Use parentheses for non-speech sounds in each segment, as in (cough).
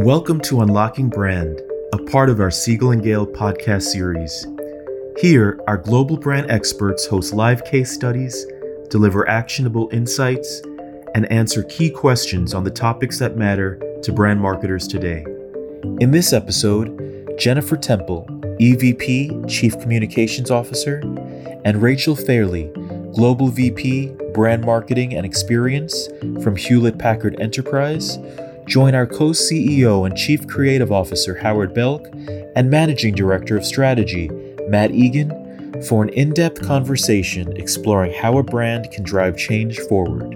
Welcome to Unlocking Brand, a part of our Siegel and Gale podcast series. Here, our global brand experts host live case studies, deliver actionable insights, and answer key questions on the topics that matter to brand marketers today. In this episode, Jennifer Temple, EVP, Chief Communications Officer, and Rachel Fairley, Global VP, Brand Marketing and Experience from Hewlett Packard Enterprise, join our co CEO and Chief Creative Officer Howard Belk and Managing Director of Strategy Matt Egan for an in depth conversation exploring how a brand can drive change forward.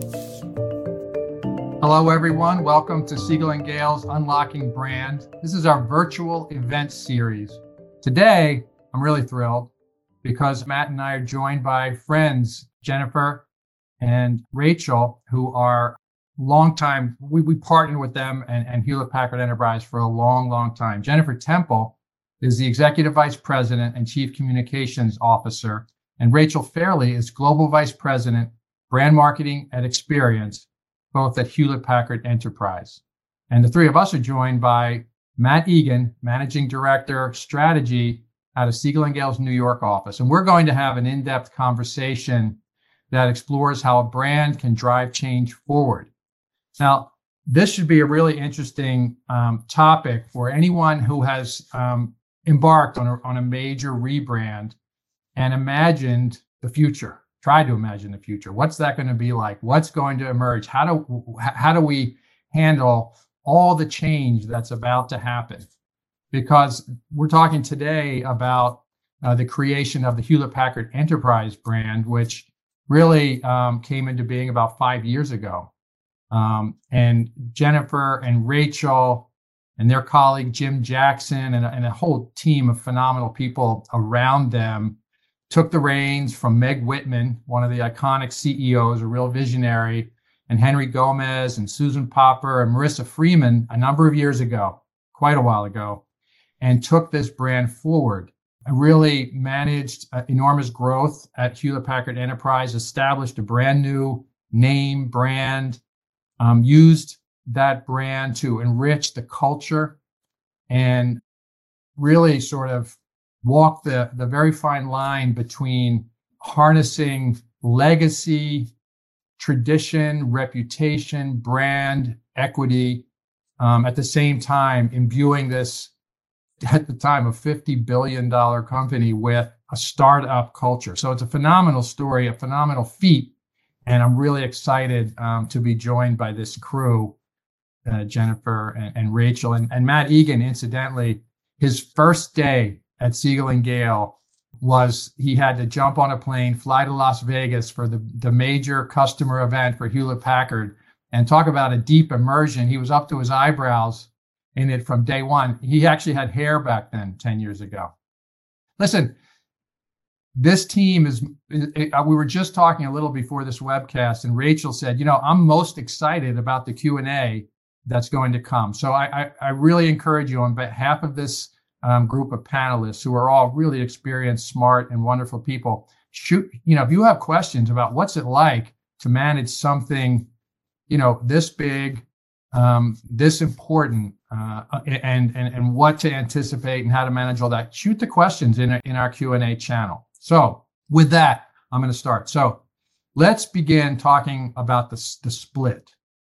Hello, everyone. Welcome to Siegel and Gale's Unlocking Brand. This is our virtual event series. Today, I'm really thrilled because Matt and I are joined by friends, Jennifer and Rachel, who are long time, we, we partnered with them and, and Hewlett Packard Enterprise for a long, long time. Jennifer Temple is the Executive Vice President and Chief Communications Officer, and Rachel Fairley is Global Vice President, Brand Marketing and Experience, both at Hewlett Packard Enterprise. And the three of us are joined by Matt Egan, Managing Director, Strategy out of Siegel and Gale's New York office. And we're going to have an in-depth conversation that explores how a brand can drive change forward. Now, this should be a really interesting um, topic for anyone who has um, embarked on a, on a major rebrand and imagined the future. Try to imagine the future. What's that going to be like? What's going to emerge? How do how do we handle all the change that's about to happen? Because we're talking today about uh, the creation of the Hewlett Packard Enterprise brand, which really um, came into being about five years ago. Um, and Jennifer and Rachel and their colleague Jim Jackson and, and a whole team of phenomenal people around them took the reins from Meg Whitman, one of the iconic CEOs, a real visionary, and Henry Gomez and Susan Popper and Marissa Freeman a number of years ago, quite a while ago, and took this brand forward. I really managed uh, enormous growth at Hewlett Packard Enterprise, established a brand new name, brand, um, used that brand to enrich the culture and really sort of walk the, the very fine line between harnessing legacy, tradition, reputation, brand, equity, um, at the same time imbuing this at the time a $50 billion company with a startup culture. So it's a phenomenal story, a phenomenal feat and I'm really excited um, to be joined by this crew, uh, Jennifer and, and Rachel and, and, Matt Egan. Incidentally, his first day at Siegel and Gale was he had to jump on a plane, fly to Las Vegas for the, the major customer event for Hewlett Packard, and talk about a deep immersion. He was up to his eyebrows in it from day one. He actually had hair back then, 10 years ago. Listen, this team is uh, we were just talking a little before this webcast and rachel said you know i'm most excited about the q&a that's going to come. So i i, I really encourage you on behalf of this um, group of panelists who are all really experienced smart and wonderful people shoot you know if you have questions about what's it like to manage something you know this big um, this important uh, and, and and what to anticipate and how to manage all that shoot the questions in, in our q&a channel so, with that, I'm going to start. So, let's begin talking about the, the split.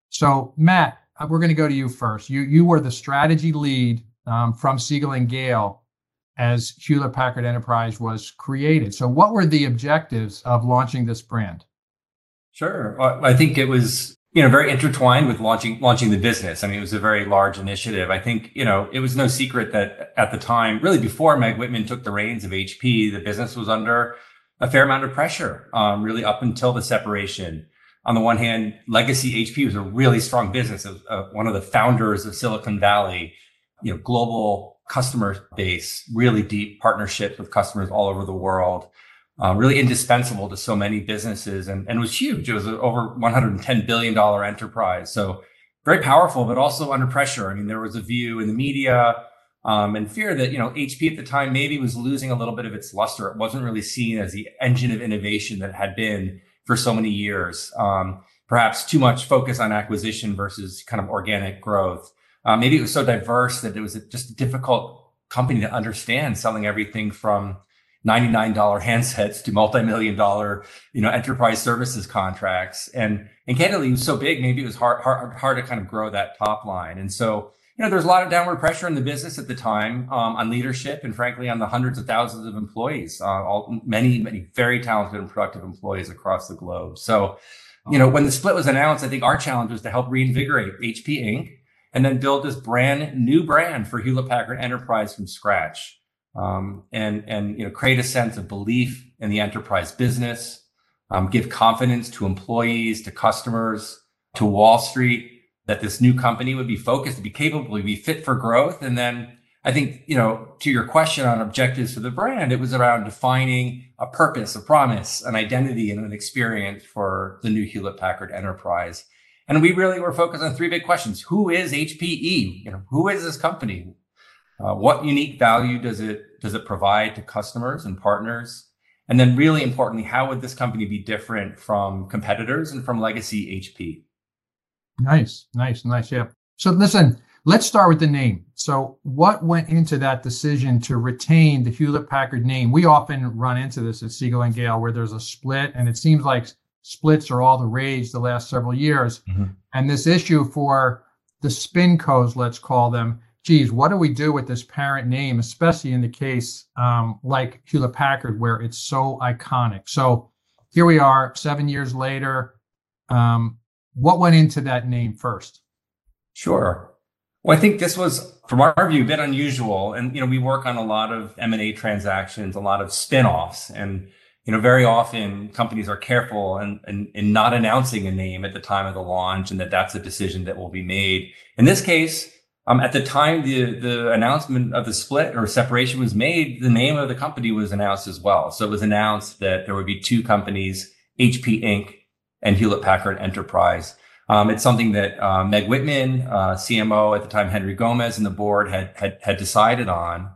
So, Matt, uh, we're going to go to you first. You you were the strategy lead um, from Siegel and Gale as Hewlett Packard Enterprise was created. So, what were the objectives of launching this brand? Sure. I think it was you know very intertwined with launching launching the business. I mean, it was a very large initiative. I think you know it was no secret that at the time, really before Meg Whitman took the reins of HP, the business was under a fair amount of pressure, um, really up until the separation. On the one hand, legacy HP was a really strong business. It was, uh, one of the founders of Silicon Valley, you know, global customer base, really deep partnerships with customers all over the world uh, really indispensable to so many businesses and, and was huge. It was over $110 billion enterprise. So very powerful, but also under pressure. I mean, there was a view in the media um, and fear that, you know, HP at the time maybe was losing a little bit of its luster. It wasn't really seen as the engine of innovation that had been for so many years. Um, perhaps too much focus on acquisition versus kind of organic growth. uh, maybe it was so diverse that it was just a difficult company to understand, selling everything from $99 handsets to multi-million dollar, you know, enterprise services contracts. And, and candidly, it was so big, maybe it was hard, hard, hard to kind of grow that top line. And so, you know, there's a lot of downward pressure in the business at the time um, on leadership and frankly on the hundreds of thousands of employees, uh, all many, many very talented and productive employees across the globe. So, you know, when the split was announced, I think our challenge was to help reinvigorate HP Inc. and then build this brand new brand for Hewlett Packard Enterprise from scratch um, and and you know create a sense of belief in the enterprise business, um, give confidence to employees, to customers, to Wall Street that this new company would be focused, be capable, be fit for growth, and then I think you know to your question on objectives for the brand, it was around defining a purpose, a promise, an identity, and an experience for the new Hewlett Packard enterprise. And we really were focused on three big questions: Who is HPE? You know, who is this company? Uh, what unique value does it does it provide to customers and partners? And then, really importantly, how would this company be different from competitors and from legacy HP? Nice, nice, nice. Yeah. So listen, let's start with the name. So, what went into that decision to retain the Hewlett Packard name? We often run into this at Siegel and Gale, where there's a split, and it seems like splits are all the rage the last several years. Mm-hmm. And this issue for the SpinCos, let's call them, geez, what do we do with this parent name, especially in the case um, like Hewlett Packard, where it's so iconic? So here we are, seven years later. Um, what went into that name first? Sure. Well, I think this was, from our view, a bit unusual. And you know, we work on a lot of M and A transactions, a lot of spin-offs, and you know, very often companies are careful and in, in, in not announcing a name at the time of the launch, and that that's a decision that will be made. In this case, um, at the time the the announcement of the split or separation was made, the name of the company was announced as well. So it was announced that there would be two companies, HP Inc. and Hewlett Packard Enterprise. Um, it's something that uh, Meg Whitman, uh, CMO at the time, Henry Gomez, and the board had had, had decided on.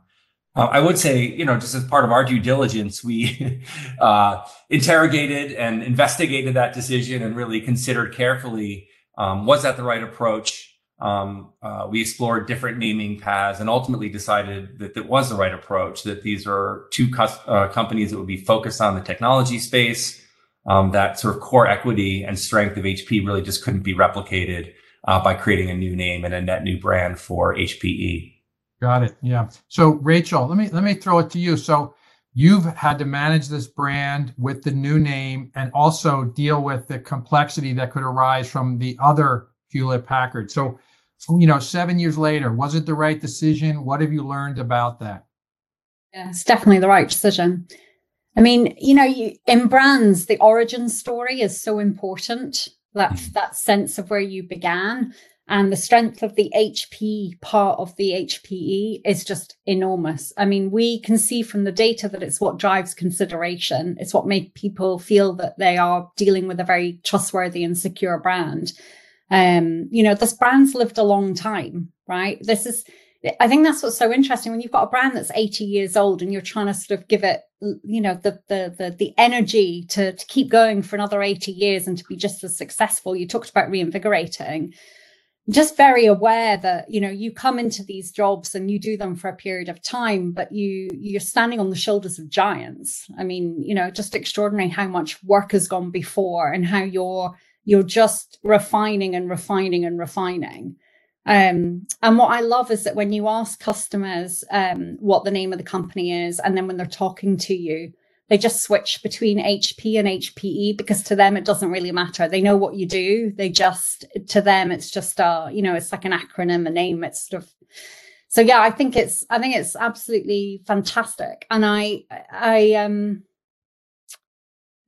Uh, I would say, you know, just as part of our due diligence, we (laughs) uh, interrogated and investigated that decision and really considered carefully um, was that the right approach um, uh, we explored different naming paths and ultimately decided that it was the right approach, that these are two uh, companies that would be focused on the technology space. Um, that sort of core equity and strength of HP really just couldn't be replicated uh, by creating a new name and a net new brand for HPE. Got it. Yeah. So Rachel, let me let me throw it to you. So you've had to manage this brand with the new name and also deal with the complexity that could arise from the other Hewlett Packard. So you know, seven years later, was it the right decision? What have you learned about that? Yeah, it's definitely the right decision. I mean, you know, you, in brands, the origin story is so important. That mm-hmm. that sense of where you began and the strength of the HP part of the HPE is just enormous. I mean, we can see from the data that it's what drives consideration. It's what makes people feel that they are dealing with a very trustworthy and secure brand. Um, you know, this brand's lived a long time, right? This is, I think that's what's so interesting when you've got a brand that's 80 years old and you're trying to sort of give it, you know, the the the, the energy to, to keep going for another 80 years and to be just as successful. You talked about reinvigorating. Just very aware that you know you come into these jobs and you do them for a period of time, but you you're standing on the shoulders of giants. I mean, you know, just extraordinary how much work has gone before and how you're you're just refining and refining and refining. Um, and what I love is that when you ask customers um, what the name of the company is, and then when they're talking to you, they just switch between HP and HPE because to them it doesn't really matter. They know what you do. They just to them it's just a you know it's like an acronym, a name. It's sort of so yeah. I think it's I think it's absolutely fantastic, and I I um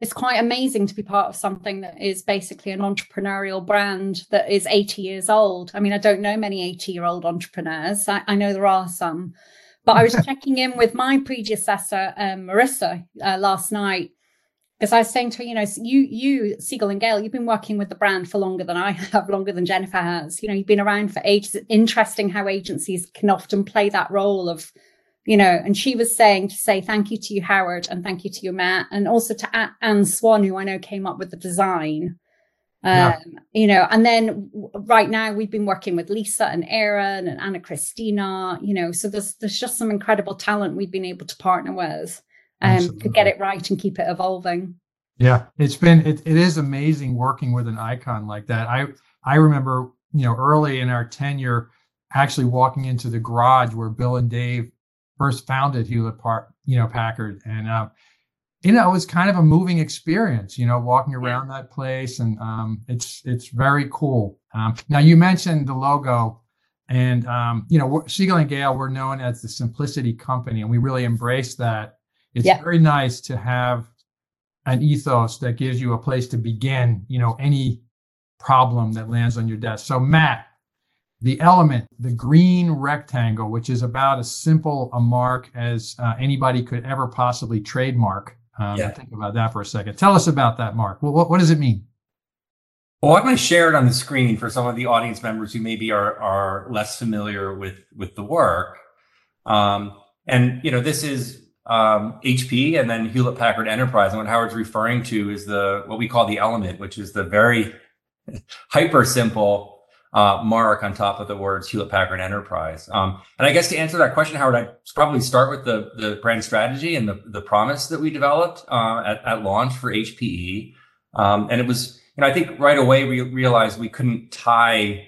it's quite amazing to be part of something that is basically an entrepreneurial brand that is 80 years old. I mean, I don't know many 80 year old entrepreneurs. I, I, know there are some, but I was (laughs) checking in with my predecessor, um, Marissa, uh, last night because I was saying to her, you know, you, you, Siegel and Gale, you've been working with the brand for longer than I have, (laughs) longer than Jennifer has. You know, you've been around for ages. It's interesting how agencies can often play that role of you know, and she was saying to say thank you to you, Howard, and thank you to you, Matt, and also to Anne Swan, who I know came up with the design. yeah. Um, you know, and then right now we've been working with Lisa and Aaron and Anna Christina, you know, so there's there's just some incredible talent we've been able to partner with um, to get it right and keep it evolving. Yeah, it's been it, it is amazing working with an icon like that. I I remember, you know, early in our tenure, actually walking into the garage where Bill and Dave first founded Hewlett Park, you know, Packard, and uh, you know, it was kind of a moving experience, you know, walking around that place, and um, it's it's very cool. Um, now, you mentioned the logo, and um, you know, Siegel and Gale, we're known as the simplicity company, and we really embrace that. It's yeah. very nice to have an ethos that gives you a place to begin, you know, any problem that lands on your desk. So, Matt, the element, the green rectangle, which is about as simple a mark as uh, anybody could ever possibly trademark. Um, yeah. Think about that for a second. Tell us about that, Mark. Well, what, what does it mean? Well, I'm going to share it on the screen for some of the audience members who maybe are are less familiar with with the work. Um, and you know, this is um, HP and then Hewlett Packard Enterprise. And what Howard's referring to is the what we call the element, which is the very (laughs) hyper simple uh, mark on top of the words Hewlett Packard Enterprise. Um, and I guess to answer that question, Howard, I'd probably start with the, the brand strategy and the, the promise that we developed uh, at, at launch for HPE. Um, and it was, you know, I think right away we realized we couldn't tie,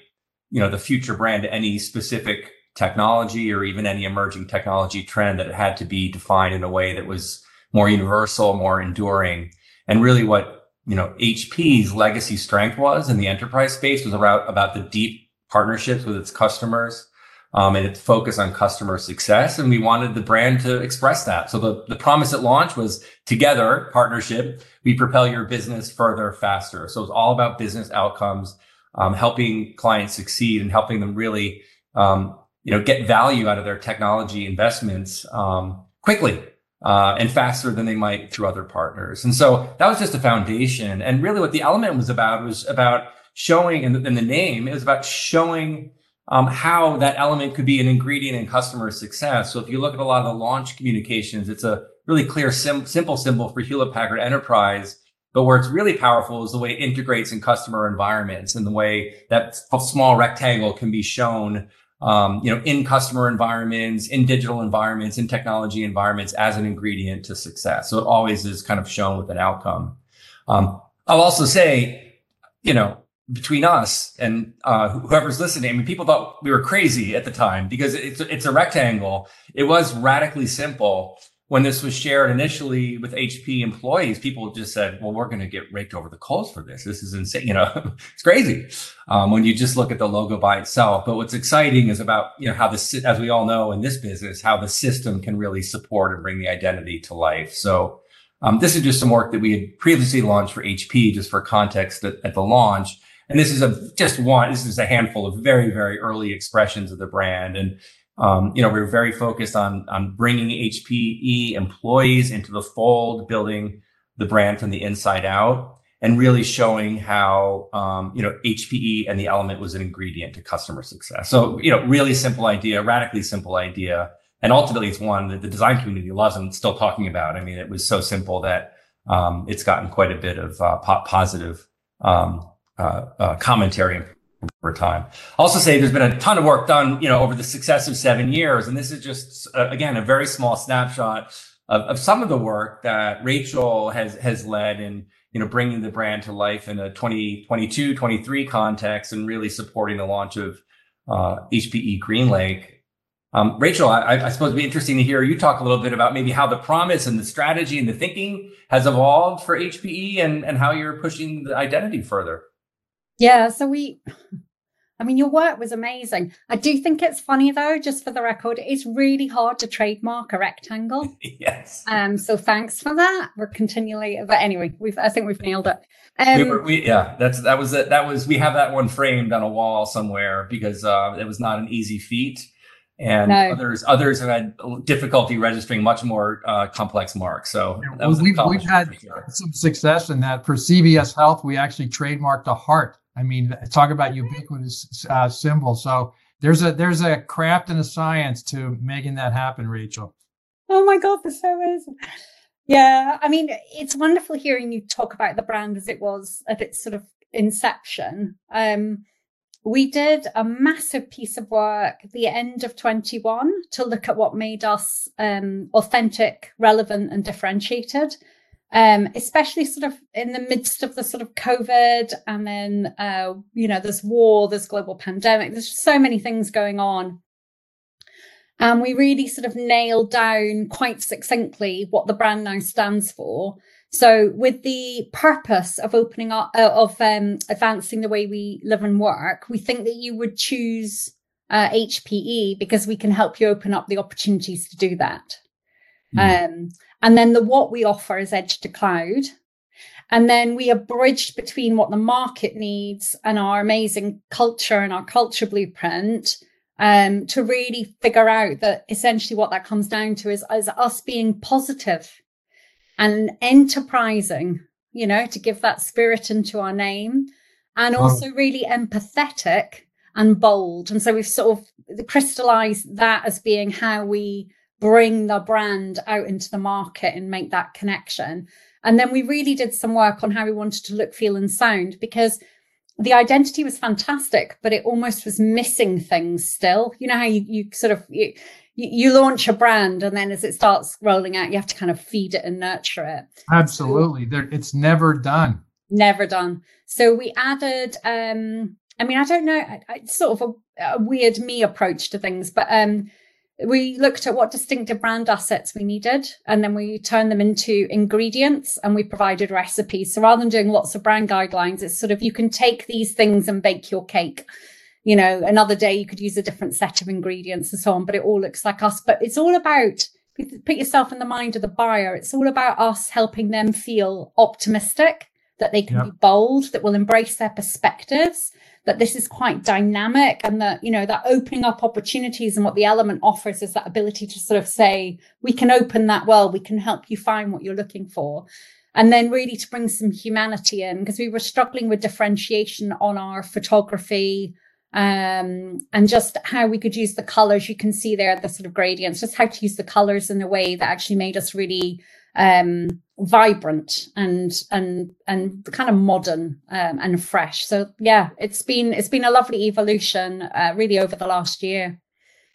you know, the future brand to any specific technology or even any emerging technology trend that it had to be defined in a way that was more universal, more enduring. And really what you know, HP's legacy strength was in the enterprise space was about, about the deep partnerships with its customers um, and its focus on customer success. And we wanted the brand to express that. So the, the promise at launch was together partnership, we propel your business further, faster. So it's all about business outcomes, um, helping clients succeed and helping them really, um, you know, get value out of their technology investments um, quickly uh, and faster than they might through other partners. And so that was just a foundation. And really what the element was about was about showing, and the, the name, it was about showing um, how that element could be an ingredient in customer success. So if you look at a lot of the launch communications, it's a really clear, sim- simple symbol for Hewlett Packard Enterprise. But where it's really powerful is the way it integrates in customer environments and the way that small rectangle can be shown um, you know, in customer environments, in digital environments, in technology environments as an ingredient to success. So it always is kind of shown with an outcome. Um, I'll also say, you know, between us and uh, whoever's listening, I mean, people thought we were crazy at the time because it's it's a rectangle. It was radically simple, when this was shared initially with HP employees, people just said, well, we're going to get raked over the coals for this. This is insane. You know, (laughs) it's crazy um, when you just look at the logo by itself. But what's exciting is about, you know, how this, as we all know in this business, how the system can really support and bring the identity to life. So um, this is just some work that we had previously launched for HP, just for context at, at the launch. And this is a just one, this is a handful of very, very early expressions of the brand. And um, you know, we are very focused on on bringing HPE employees into the fold, building the brand from the inside out, and really showing how um, you know HPE and the element was an ingredient to customer success. So you know, really simple idea, radically simple idea, and ultimately it's one that the design community loves and still talking about. I mean, it was so simple that um, it's gotten quite a bit of uh, positive um, uh, uh, commentary over time. Also say there's been a ton of work done, you know, over the successive seven years, and this is just uh, again a very small snapshot of, of some of the work that Rachel has has led in you know bringing the brand to life in a 2022 23 context and really supporting the launch of uh, HPE GreenLake. Um, Rachel, I, I, suppose it'd be interesting to hear you talk a little bit about maybe how the promise and the strategy and the thinking has evolved for HPE and, and how you're pushing the identity further. Yeah, so we (sighs) I mean, your work was amazing. I do think it's funny though, just for the record, it's really hard to trademark a rectangle. (laughs) yes. Um. So thanks for that. We're continually, but anyway, we've I think we've nailed it. Um, we were, we, yeah, that's that was it. That was we have that one framed on a wall somewhere because uh, it was not an easy feat, and no. others others have had difficulty registering much more uh, complex marks. So we've, we've had some success in that. For CVS Health, we actually trademarked a heart I mean, talk about ubiquitous uh, symbol. So there's a there's a craft and a science to making that happen, Rachel. Oh my God, that's so amazing. Yeah, I mean, it's wonderful hearing you talk about the brand as it was at its sort of inception, um, we did a massive piece of work at the end of 21 to look at what made us um, authentic, relevant, and differentiated. Um, especially sort of in the midst of the sort of COVID, and then uh, you know, there's war, there's global pandemic, there's just so many things going on. And we really sort of nailed down quite succinctly what the brand now stands for. So, with the purpose of opening up, uh, of um, advancing the way we live and work, we think that you would choose uh, HPE because we can help you open up the opportunities to do that. Mm. Um, and then the what we offer is edge to cloud. And then we are bridged between what the market needs and our amazing culture and our culture blueprint um, to really figure out that essentially what that comes down to is, is us being positive and enterprising, you know, to give that spirit into our name and also really empathetic and bold. And so we've sort of crystallized that as being how we bring the brand out into the market and make that connection. And then we really did some work on how we wanted to look, feel, and sound because the identity was fantastic, but it almost was missing things still. You know how you, you sort of you, you launch a brand and then as it starts rolling out, you have to kind of feed it and nurture it. Absolutely. So, there, it's never done. Never done. So we added, um, I mean, I don't know, it's sort of a, a weird me approach to things, but um, we looked at what distinctive brand assets we needed and then we turned them into ingredients and we provided recipes. So rather than doing lots of brand guidelines, it's sort of you can take these things and bake your cake you know, another day you could use a different set of ingredients and so on, but it all looks like us. But it's all about put yourself in the mind of the buyer. It's all about us helping them feel optimistic, that they can yep. be bold, that will embrace their perspectives, that this is quite dynamic and that, you know, that opening up opportunities and what the element offers is that ability to sort of say, we can open that well, we can help you find what you're looking for. And then really to bring some humanity in because we were struggling with differentiation on our photography, um, and just how we could use the colors. You can see there the sort of gradients, just how to use the colors in a way that actually made us really um, vibrant and and and kind of modern um, and fresh. So yeah, it's been it's been a lovely evolution uh, really over the last year.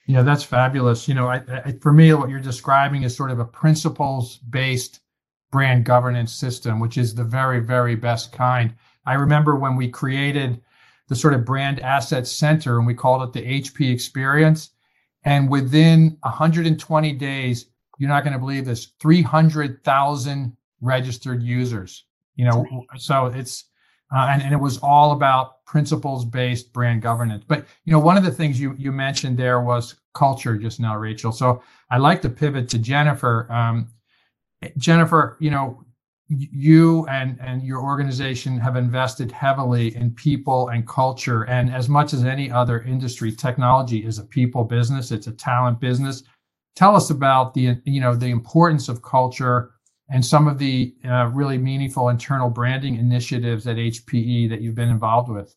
Yeah, that's fabulous. You know, I, I, for me, what you're describing is sort of a principles based brand governance system, which is the very very best kind. I remember when we created the sort of brand asset center, and we called it the HP experience. And within 120 days, you're not going to believe this 300,000 registered users. You know, so it's, uh, and, and it was all about principles based brand governance. But, you know, one of the things you, you mentioned there was culture just now, Rachel. So I'd like to pivot to Jennifer. Um, Jennifer, you know, you and and your organization have invested heavily in people and culture and as much as any other industry technology is a people business it's a talent business tell us about the you know the importance of culture and some of the uh, really meaningful internal branding initiatives at HPE that you've been involved with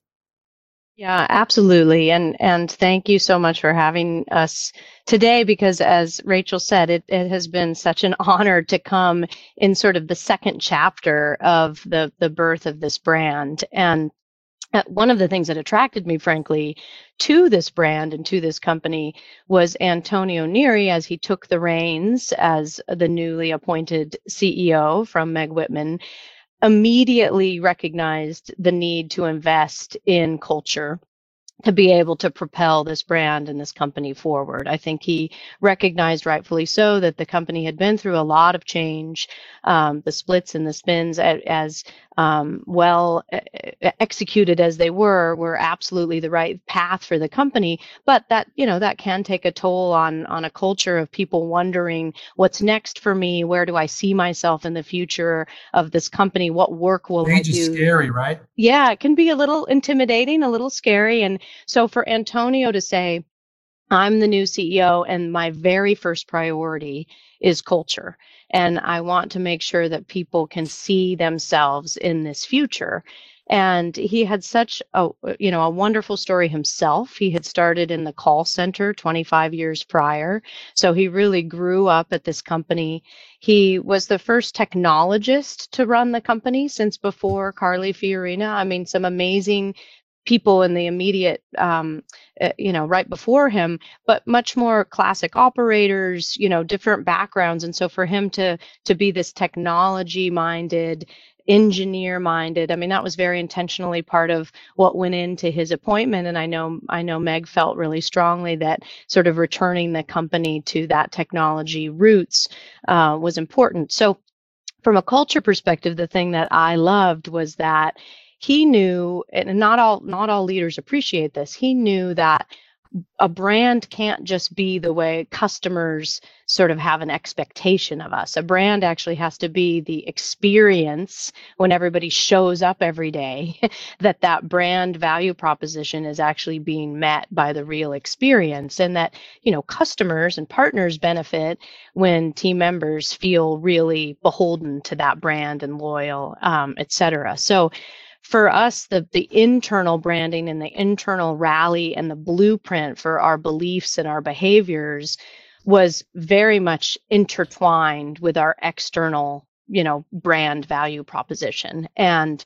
yeah, absolutely. And and thank you so much for having us today because as Rachel said, it, it has been such an (laughs) honor to come in sort of the second chapter of the the birth of this brand. And one of the things that attracted me, frankly, to this brand and to this company was Antonio Neri as he took the reins as the newly appointed CEO from Meg Whitman immediately recognized the need to invest in culture to be able to propel this brand and this company forward. I think he recognized rightfully so that the company had been through a lot of change, um, the splits and the spins as, as um, well executed as they were were absolutely the right path for the company. But that you know that can take a toll on on a culture of people wondering what's next for me where do i see myself in the future of this company what work will Change i do? scary right? Yeah it can be a little intimidating a little scary. And so for antonio to say I'm the new CEO, and my very first priority is culture. And I want to make sure that people can see themselves in this future. and he had such a you know a wonderful story himself he had started in the call center 25 years prior so he really grew up at this company he was the first technologist to run the company since before carly fiorina i mean some amazing people in the immediate um, uh, you know right before him but much more classic operators you know different backgrounds. And so for him to to be this technology minded engineer minded i mean that was very intentionally part of what went into his appointment. And i know i know meg felt really strongly that sort of returning the company to that technology roots uh, was important. So from a culture perspective the thing that i loved was that he knew and not all not all leaders appreciate this he knew that a brand can't just be the way customers sort of have an expectation of us. A brand actually has to be the experience when everybody shows up every day (laughs) that that brand value proposition is actually being met by the real experience and that, you know, customers and partners benefit when team members feel really beholden to that brand and loyal, um, et cetera. So for us the the internal branding and the internal rally and the blueprint for our beliefs and our behaviors was very much intertwined with our external you know brand value proposition. And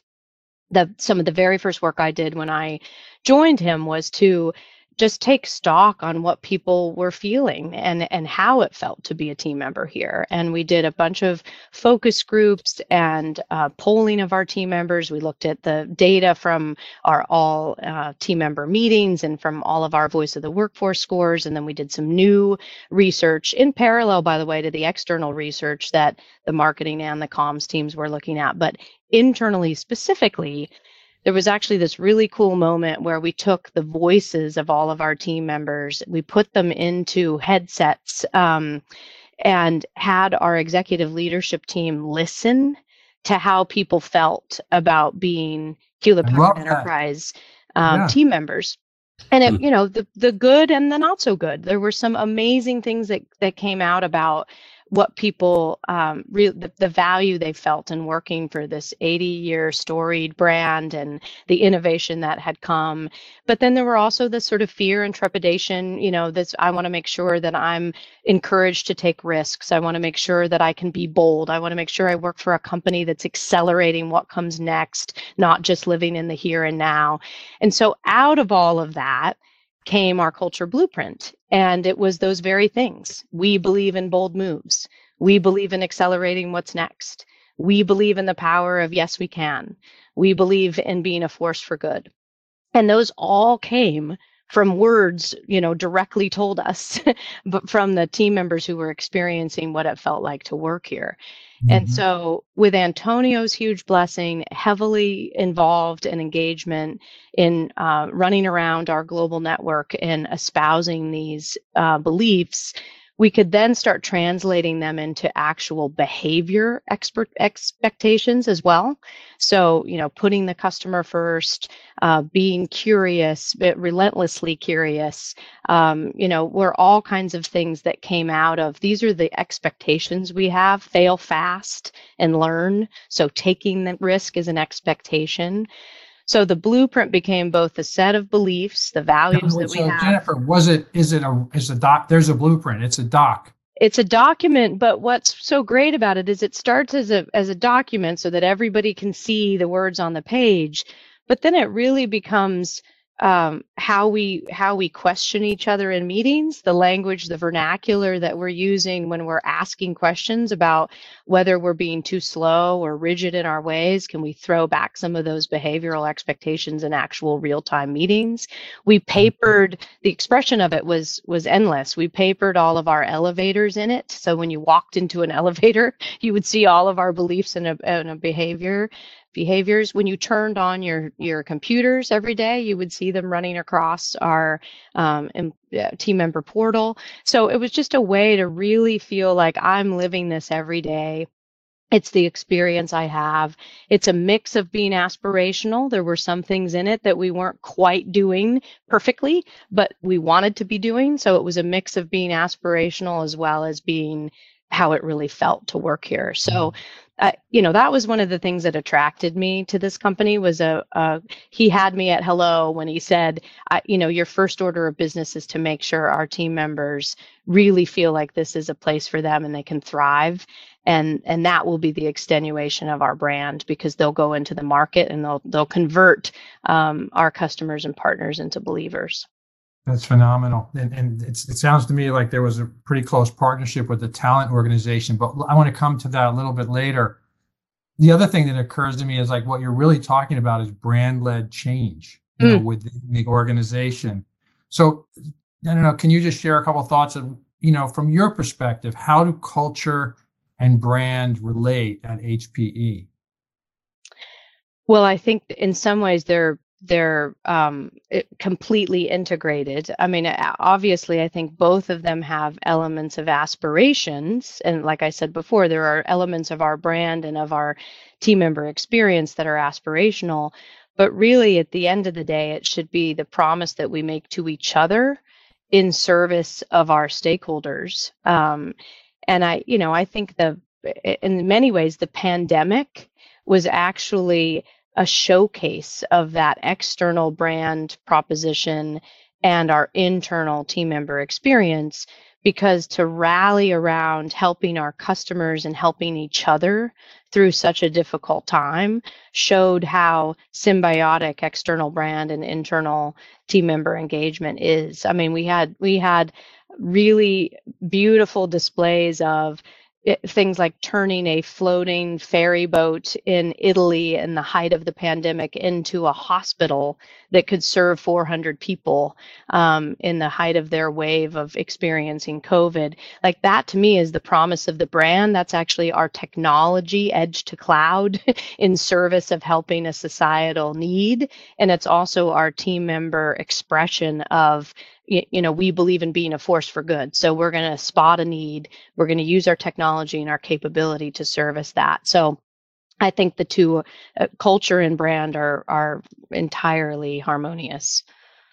the some of the very first work i did when i joined him was to just take stock on what people were feeling and and how it felt to be a team member here. And we did a bunch of focus groups and uh, polling of our team members. We looked at the data from our all uh, team member meetings and from all of our voice of the workforce scores. And then we did some new research in parallel by the way to the external research that the marketing and the comms teams were looking at. But internally specifically there was actually this really cool moment where we took the voices of all of our team members, we put them into headsets, um, and had our executive leadership team listen to how people felt about being Hewlett Packard Enterprise um, yeah. team members. And it, hmm. you know, the the good and the not so good. There were some amazing things that that came out about what people um, re- the, the value they felt in working for this 80 year storied brand and the innovation that had come. But then there were also the sort of fear and trepidation you know this i want to make sure that i'm encouraged to take risks. I want to make sure that i can be bold. I want to make sure i work for a company that's accelerating what comes next not just living in the here and now. And so out of all of that came our culture blueprint. And it was those very things. We believe in bold moves. We believe in accelerating what's next. We believe in the power of yes, we can. We believe in being a force for good. And those all came from words, you know, directly told us, (laughs) but from the team members who were experiencing what it felt like to work here. Mm-hmm. And so, with Antonio's huge blessing, heavily involved in engagement in uh, running around our global network and espousing these uh, beliefs, we could then start translating them into actual behavior expert expectations as well. So, you know, putting the customer first, uh, being curious, but relentlessly curious, um, you know, were all kinds of things that came out of these are the expectations we have fail fast and learn. So, taking the risk is an expectation. So the blueprint became both the set of beliefs, the values that we so have. Jennifer, was it is it a is a doc there's a blueprint. It's a doc. It's a document, but what's so great about it is it starts as a as a document so that everybody can see the words on the page, but then it really becomes um, how we how we question each other in meetings, the language, the vernacular that we're using when we're asking questions about whether we're being too slow or rigid in our ways. Can we throw back some of those behavioral expectations in actual real time meetings? We papered the expression of it was was endless. We papered all of our elevators in it, so when you walked into an (laughs) elevator, you would see all of our beliefs and a, and a behavior behaviors. When you turned on your your computers every day, you would see them running across our um, team member portal. So it was just a way to really feel like I'm living this every day. It's the experience I have. It's a mix of being aspirational. There were some things in it that we weren't quite doing perfectly, but we wanted to be doing. So it was a mix of being aspirational as well as being how it really felt to work here. So you know that was one of the things that attracted me to this company was a, a he had me at hello when he said you know your first order of business is to make sure our team members really feel like this is a place for them and they can thrive. And and that will be the extenuation of our brand because they'll go into the market and they'll they'll convert um, our customers and partners into believers that's phenomenal. And, and it sounds to me like there was a pretty close partnership with the talent organization, but I want to come to that a little bit later. The other thing that occurs to me is like what you're really talking about is brand led change you mm. know, within the organization. So I don't know, can you just share a couple of thoughts of, you know, from your perspective, how do culture and brand relate at HPE? Well, I think in some ways they're they're um, completely integrated. I mean, obviously, I think both of them have elements of aspirations. And like I said before, there are elements of our brand and of our team member experience that are aspirational. But really, at the end of the day, it should be the promise that we make to each other in service of our stakeholders. Um, and I, you know, I think the, in many ways, the pandemic was actually a showcase of that external brand proposition and our internal team member experience because to rally around helping our customers and helping each other through such a difficult time showed how symbiotic external brand and internal team member engagement is. I mean we had we had really beautiful displays of it, things like turning a floating ferry boat in Italy in the height of the pandemic into a hospital that could serve 400 people um, in the height of their wave of experiencing COVID. Like that to me is the promise of the brand. That's actually our technology, edge to cloud, (laughs) in service of helping a societal need. And it's also our team member expression of you, you know we believe in being a force for good. So we're going to spot a need. We're going to use our technology and our capability to service that. So i think the two uh, culture and brand are are entirely harmonious.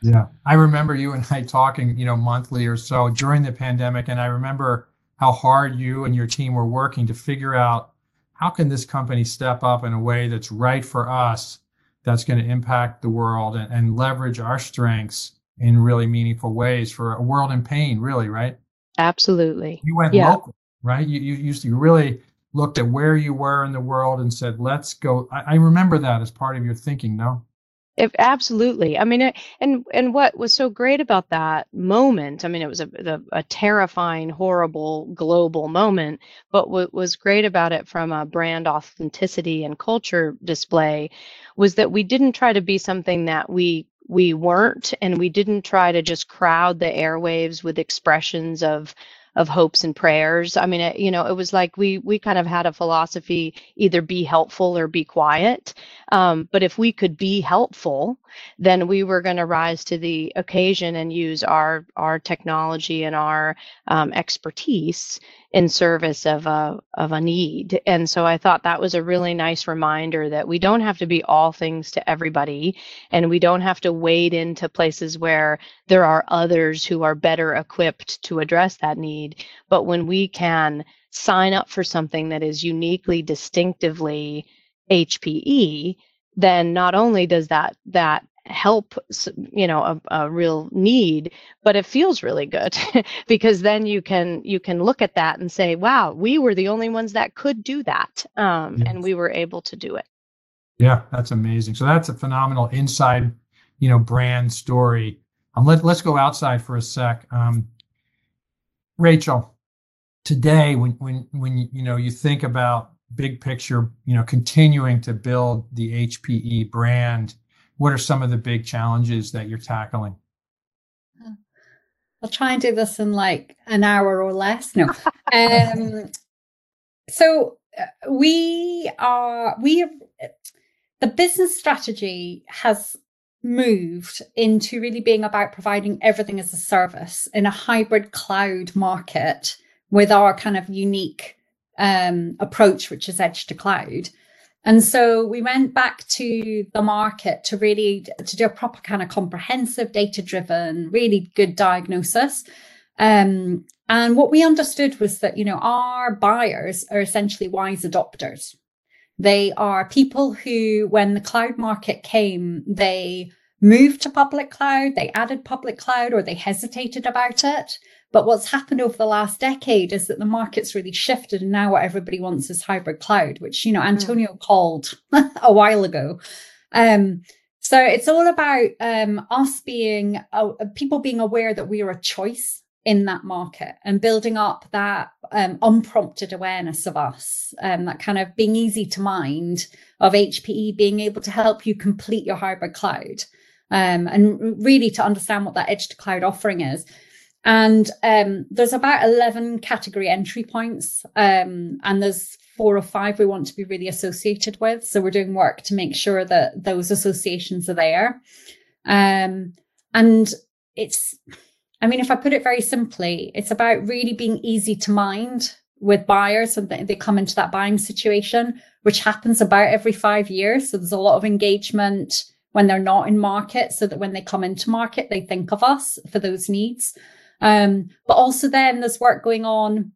Yeah. I remember you and i talking you know monthly or so during the pandemic and i remember how hard you and your team were working to figure out how can this company step up in a way that's right for us that's going to impact the world and, and leverage our strengths in really meaningful ways for a world in pain, really, right? Absolutely. You went yeah. local, right? You, you used you really looked at where you were in the world and said, let's go. I, I remember that as part of your thinking, no? If, absolutely. I mean, and and what was so great about that moment? I mean, it was a a, a terrifying, horrible global moment. But what was great about it, from a brand authenticity and culture display, was that we didn't try to be something that we we weren't and we didn't try to just crowd the airwaves with expressions of of hopes and prayers. I mean, it, you know, it was like we we kind of had a philosophy: either be helpful or be quiet. Um, but if we could be helpful, then we were going to rise to the occasion and use our our technology and our um, expertise in service of a of a need. And so I thought that was a really nice reminder that we don't have to be all things to everybody and we don't have to wade into places where there are others who are better equipped to address that need, but when we can sign up for something that is uniquely distinctively HPE, then not only does that that help you know a, a real need but it feels really good (laughs) because then you can you can look at that and say wow we were the only ones that could do that um, yes. and we were able to do it. Yeah that's amazing. So that's a phenomenal inside you know brand story. Um, let, let's go outside for a sec. Um, rachel today when when when you know you think about big picture you know continuing to build the hpe brand what are some of the big challenges that you're tackling? I'll try and do this in like an hour or less. No. um, so uh, we are, we have, the business strategy has moved into really being about providing everything as a service in a hybrid cloud market with our kind of unique um, approach, which is edge to cloud. And so we went back to the market to really to do a proper kind of comprehensive data driven, really good diagnosis. Um, and what we understood was that, you know, our buyers are essentially wise adopters. They are people who, when the cloud market came, they moved to public cloud, they added public cloud, or they hesitated about it. But what's happened over the last decade is that the market's really shifted, and now what everybody wants is hybrid cloud, which you know hmm. Antonio mm. called (laughs) a while ago. Um, so it's all about um, us being uh, people being aware that we are a choice in that market and building up that um, unprompted awareness of us, um, that kind of being easy to mind of HPE being able to help you complete your hybrid cloud um, and really to understand what that edge to cloud offering is. And um, there's about 11 category entry points, um, and there's four or five we want to be really associated with. So we're doing work to make sure that those associations are there. Um, and it's I mean, if I put it very simply, it's about really being easy to mind with buyers and they come into that buying situation, which happens about every five years. So there's a lot of engagement when they're not in market, so that when they come into market, they think of us for those needs. Um, but also then there's work going on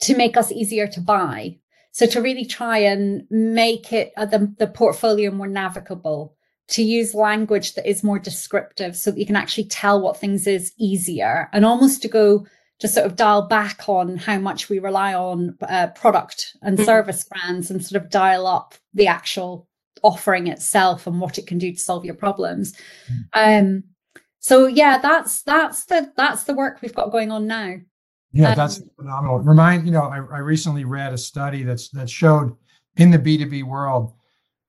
to make us easier to buy. So to really try and make it uh, the, the portfolio more navigable to use language that is more descriptive so that you can actually tell what things is easier and almost to go to sort of dial back on how much we rely on uh, product and mm-hmm. service brands and sort of dial up the actual offering itself and what it can do to solve your problems mm-hmm. um so yeah that's that's the that's the work we've got going on now yeah um, that's phenomenal remind you know I, I recently read a study that's that showed in the b2b world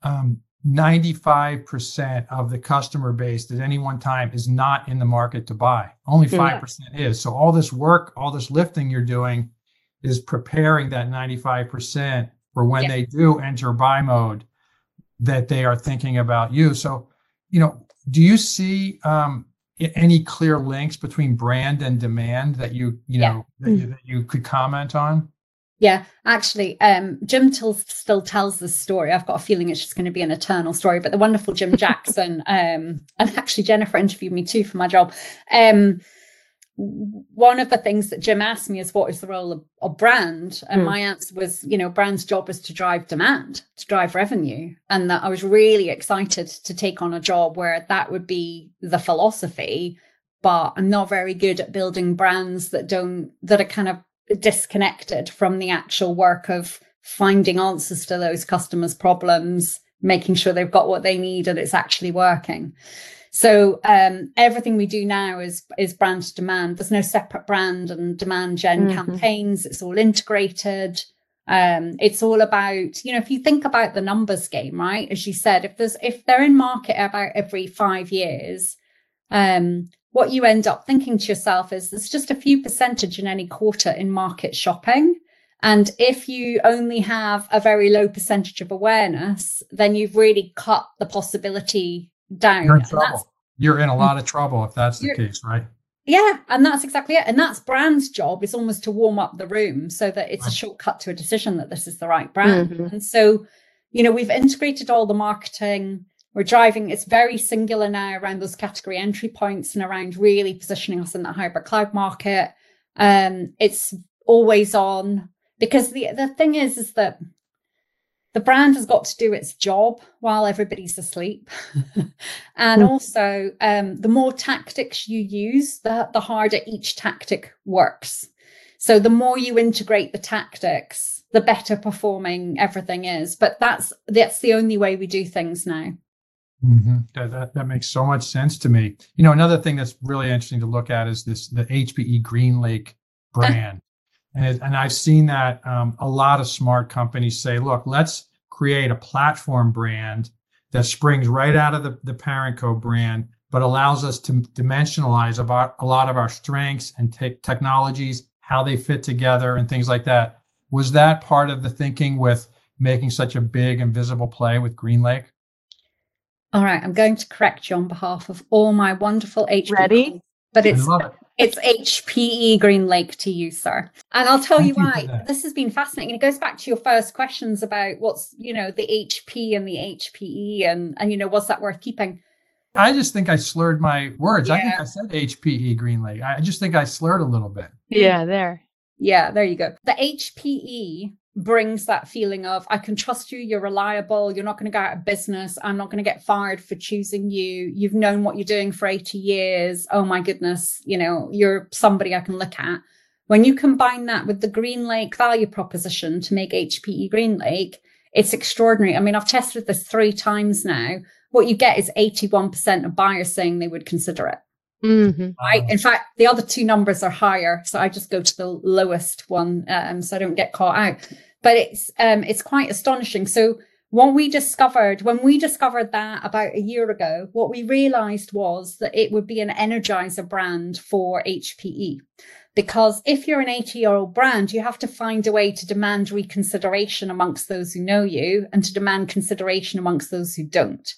um, 95% of the customer base at any one time is not in the market to buy. Only 5% yeah. is. So all this work, all this lifting you're doing is preparing that 95% for when yeah. they do enter buy mode that they are thinking about you. So, you know, do you see um, any clear links between brand and demand that you, you know, yeah. that, you, that you could comment on? Yeah, actually, um, Jim t- still tells this story. I've got a feeling it's just going to be an eternal story. But the wonderful Jim (laughs) Jackson, um, and actually Jennifer interviewed me too for my job. Um, one of the things that Jim asked me is, "What is the role of, of brand?" And mm. my answer was, "You know, brand's job is to drive demand, to drive revenue." And that I was really excited to take on a job where that would be the philosophy. But I'm not very good at building brands that don't that are kind of disconnected from the actual work of finding answers to those customers' problems, making sure they've got what they need and it's actually working. So um, everything we do now is is brand to demand. There's no separate brand and demand gen mm-hmm. campaigns. It's all integrated. Um, it's all about you know if you think about the numbers game, right? As you said, if there's if they're in market about every five years, um, what you end up thinking to yourself is there's just a few percentage in any quarter in market shopping. And if you only have a very low percentage of awareness, then you've really cut the possibility down. You're in trouble. You're in a lot of trouble if that's the case, right? Yeah, and that's exactly it. And that's brand's job is almost to warm up the room so that it's right. a shortcut to a decision that this is the right brand. Mm-hmm. And so, you know, we've integrated all the marketing we're driving, it's very singular now around those category entry points and around really positioning us in that hybrid cloud market. Um, it's always on because the, the thing is, is that the brand has got to do its job while everybody's asleep. (laughs) and mm. also, um, the more tactics you use, the, the harder each tactic works. So the more you integrate the tactics, the better performing everything is. But that's that's the only way we do things now. Mm-hmm. That, that, that makes so much sense to me. You know, another thing that's really interesting to look at is this the HPE GreenLake brand, and it, and I've seen that um, a lot of smart companies say, look, let's create a platform brand that springs right out of the the ParentCo brand, but allows us to dimensionalize about a lot of our strengths and take technologies, how they fit together, and things like that. Was that part of the thinking with making such a big and visible play with GreenLake? All right, I'm going to correct you on behalf of all my wonderful HPE. Ready? But it's it. It's HPE GreenLake to you, sir. And I'll tell Thank you why. this has been fascinating. It goes back to your first questions about what's, you know, the HP and the HPE and and you know, was that worth keeping? I just think I slurred my words. Yeah. I think I said HPE Green Lake. I just think I slurred a little bit. Yeah, there. Yeah, there you go. The HPE brings that feeling of I can trust you, you're reliable, you're not going to go out of business, I'm not going to get fired for choosing you. You've known what you're doing for 80 years. Oh my goodness, you know, you're somebody I can look at. When you combine that with the Green Lake value proposition to make HPE Green Lake, it's extraordinary. I mean, I've tested this three times now. What you get is 81% of buyers saying they would consider it. Hmm Right. In fact, the other two numbers are higher, so I just go to the lowest one, um, so I don't get caught out. But it's um, it's quite astonishing. So what we discovered when we discovered that about a year ago, what we realized was that it would be an energizer brand for HPE. Because if you're an 80 year old brand, you have to find a way to demand reconsideration amongst those who know you and to demand consideration amongst those who don't.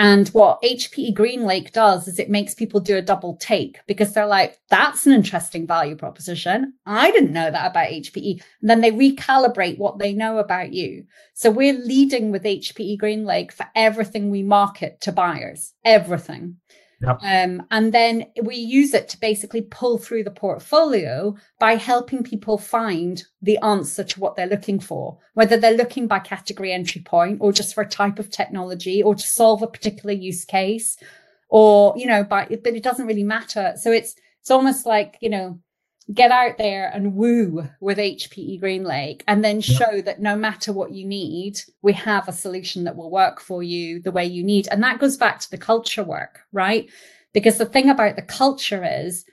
And what HPE GreenLake does is it makes people do a double take because they're like, that's an interesting value proposition. I didn't know that about HPE. And then they recalibrate what they know about you. So we're leading with HPE GreenLake for everything we market to buyers, everything. Um, and then we use it to basically pull through the portfolio by helping people find the answer to what they're looking for, whether they're looking by category entry point or just for a type of technology or to solve a particular use case or, you know, by, but it doesn't really matter. So it's, it's almost like, you know, get out there and woo with HPE GreenLake and then show that no matter what you need, we have a solution that will work for you the way you need. And that goes back to the culture work, right? Because the thing about the culture is,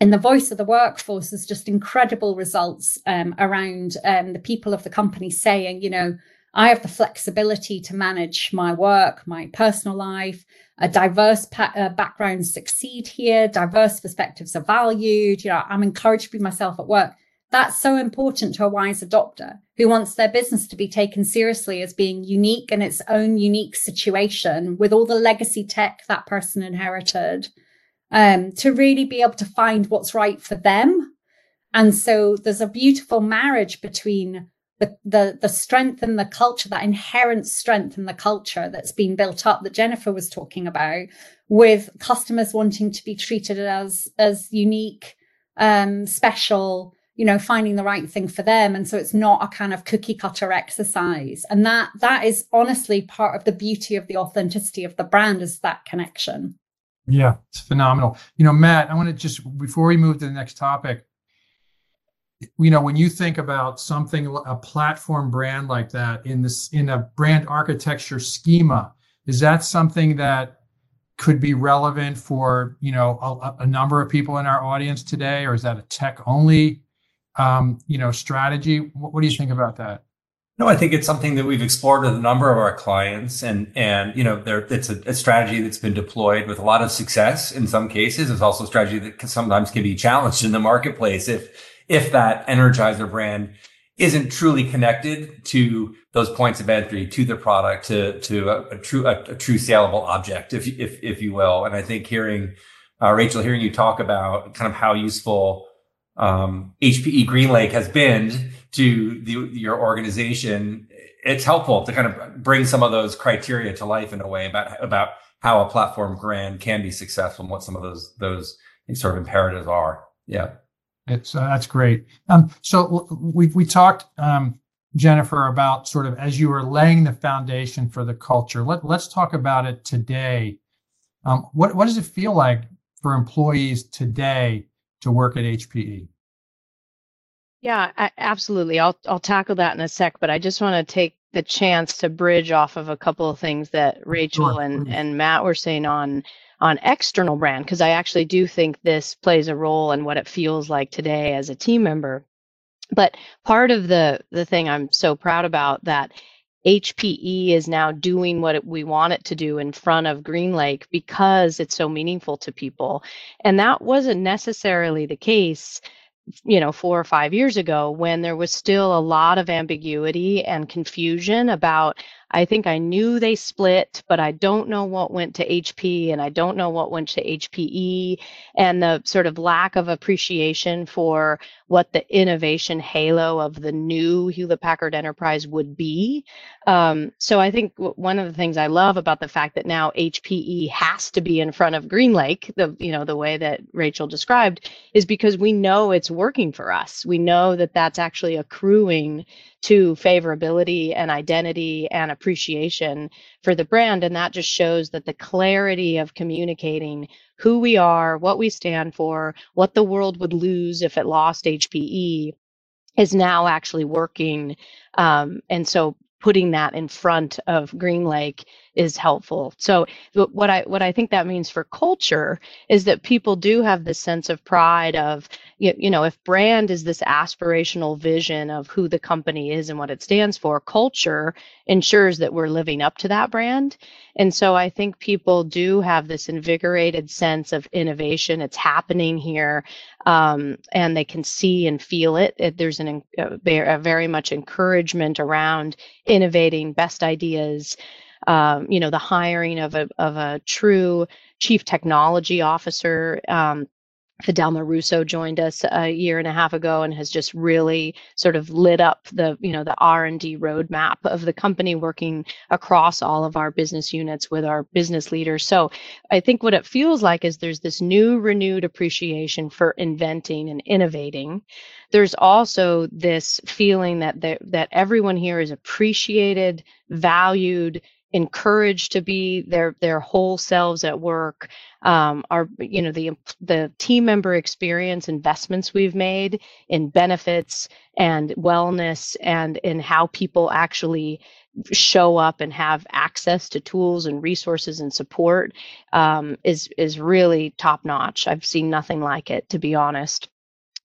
in the voice of the workforce, is just incredible results um, around um, the people of the company saying, you know, I have the flexibility to manage my work, my personal life. A diverse pa- uh, succeed here. Diverse perspectives are valued. You know, I'm encouraged to be myself at work. That's so important to a wise adopter who wants their business to be taken seriously as being unique in its own unique situation with all the legacy tech that person inherited, um, to really be able to find what's right for them. And so there's a beautiful marriage between the, the the strength and the culture, that inherent strength in the culture that's been built up that Jennifer was talking about, with customers wanting to be treated as as unique, um, special, you know, finding the right thing for them. And so it's not a kind of cookie cutter exercise. And that that is honestly part of the beauty of the authenticity of the brand is that connection. Yeah, it's phenomenal. You know, Matt, I want to just before we move to the next topic, you know, when you think about something a platform brand like that in this in a brand architecture schema, is that something that could be relevant for you know a, a number of people in our audience today, or is that a tech only um, you know strategy? What, what do you think about that? No, I think it's something that we've explored with a number of our clients, and and you know, there it's a, a, strategy that's been deployed with a lot of success in some cases. It's also a strategy that can, sometimes can be challenged in the marketplace if if that energizer brand isn't truly connected to those points of entry, to the product, to to a, a true a, a, true saleable object, if if if you will. And I think hearing uh, Rachel, hearing you talk about kind of how useful um, HPE GreenLake has been to the, your organization, it's helpful to kind of bring some of those criteria to life in a way about about how a platform brand can be successful and what some of those those sort of imperatives are. Yeah, it's uh, that's great. Um, so we we talked, um, Jennifer, about sort of as you were laying the foundation for the culture. Let let's talk about it today. Um, what what does it feel like for employees today to work at HPE? Yeah, I, absolutely. I'll I'll tackle that in a sec, but I just want to take the chance to bridge off of a couple of things that Rachel Sure, and and Matt were saying on on external brand because I actually do think this plays a role in what it feels like today as a team member. But part of the the thing I'm so proud about that HPE is now doing what we want it to do in front of Green Lake because it's so meaningful to people. And that wasn't necessarily the case you know, four or five years ago when there was still a lot of ambiguity and confusion about I think I knew they split, but I don't know what went to HP and I don't know what went to HPE and the sort of lack of appreciation for what the innovation halo of the new Hewlett Packard Enterprise would be. Um, so I think one of the things I love about the fact that now HPE has to be in front of GreenLake, the you know the way that Rachel described, is because we know it's working for us. We know that that's actually accruing to favorability and identity and appreciation for the brand. And that just shows that the clarity of communicating who we are, what we stand for, what the world would lose if it lost HPE is now actually working. Um, and so putting that in front of GreenLake is helpful. So what I what I think that means for culture is that people do have this sense of pride of you, you know if brand is this aspirational vision of who the company is and what it stands for, culture ensures that we're living up to that brand. And so I think people do have this invigorated sense of innovation. It's happening here, um, and they can see and feel it. it there's an, a, a very much encouragement around innovating best ideas um, you know, the hiring of a of a true chief technology officer. Um, Fidelma Russo joined us a year and a half ago and has just really sort of lit up the you know the R and D roadmap of the company, working across all of our business units with our business leaders. So I think what it feels like is there's this new renewed appreciation for inventing and innovating. There's also this feeling that that everyone here is appreciated, valued, encouraged to be their their whole selves at work um, our you know the the team member experience investments we've made in benefits and wellness and in how people actually show up and have access to tools and resources and support um, is is really top notch. I've seen nothing like it to be honest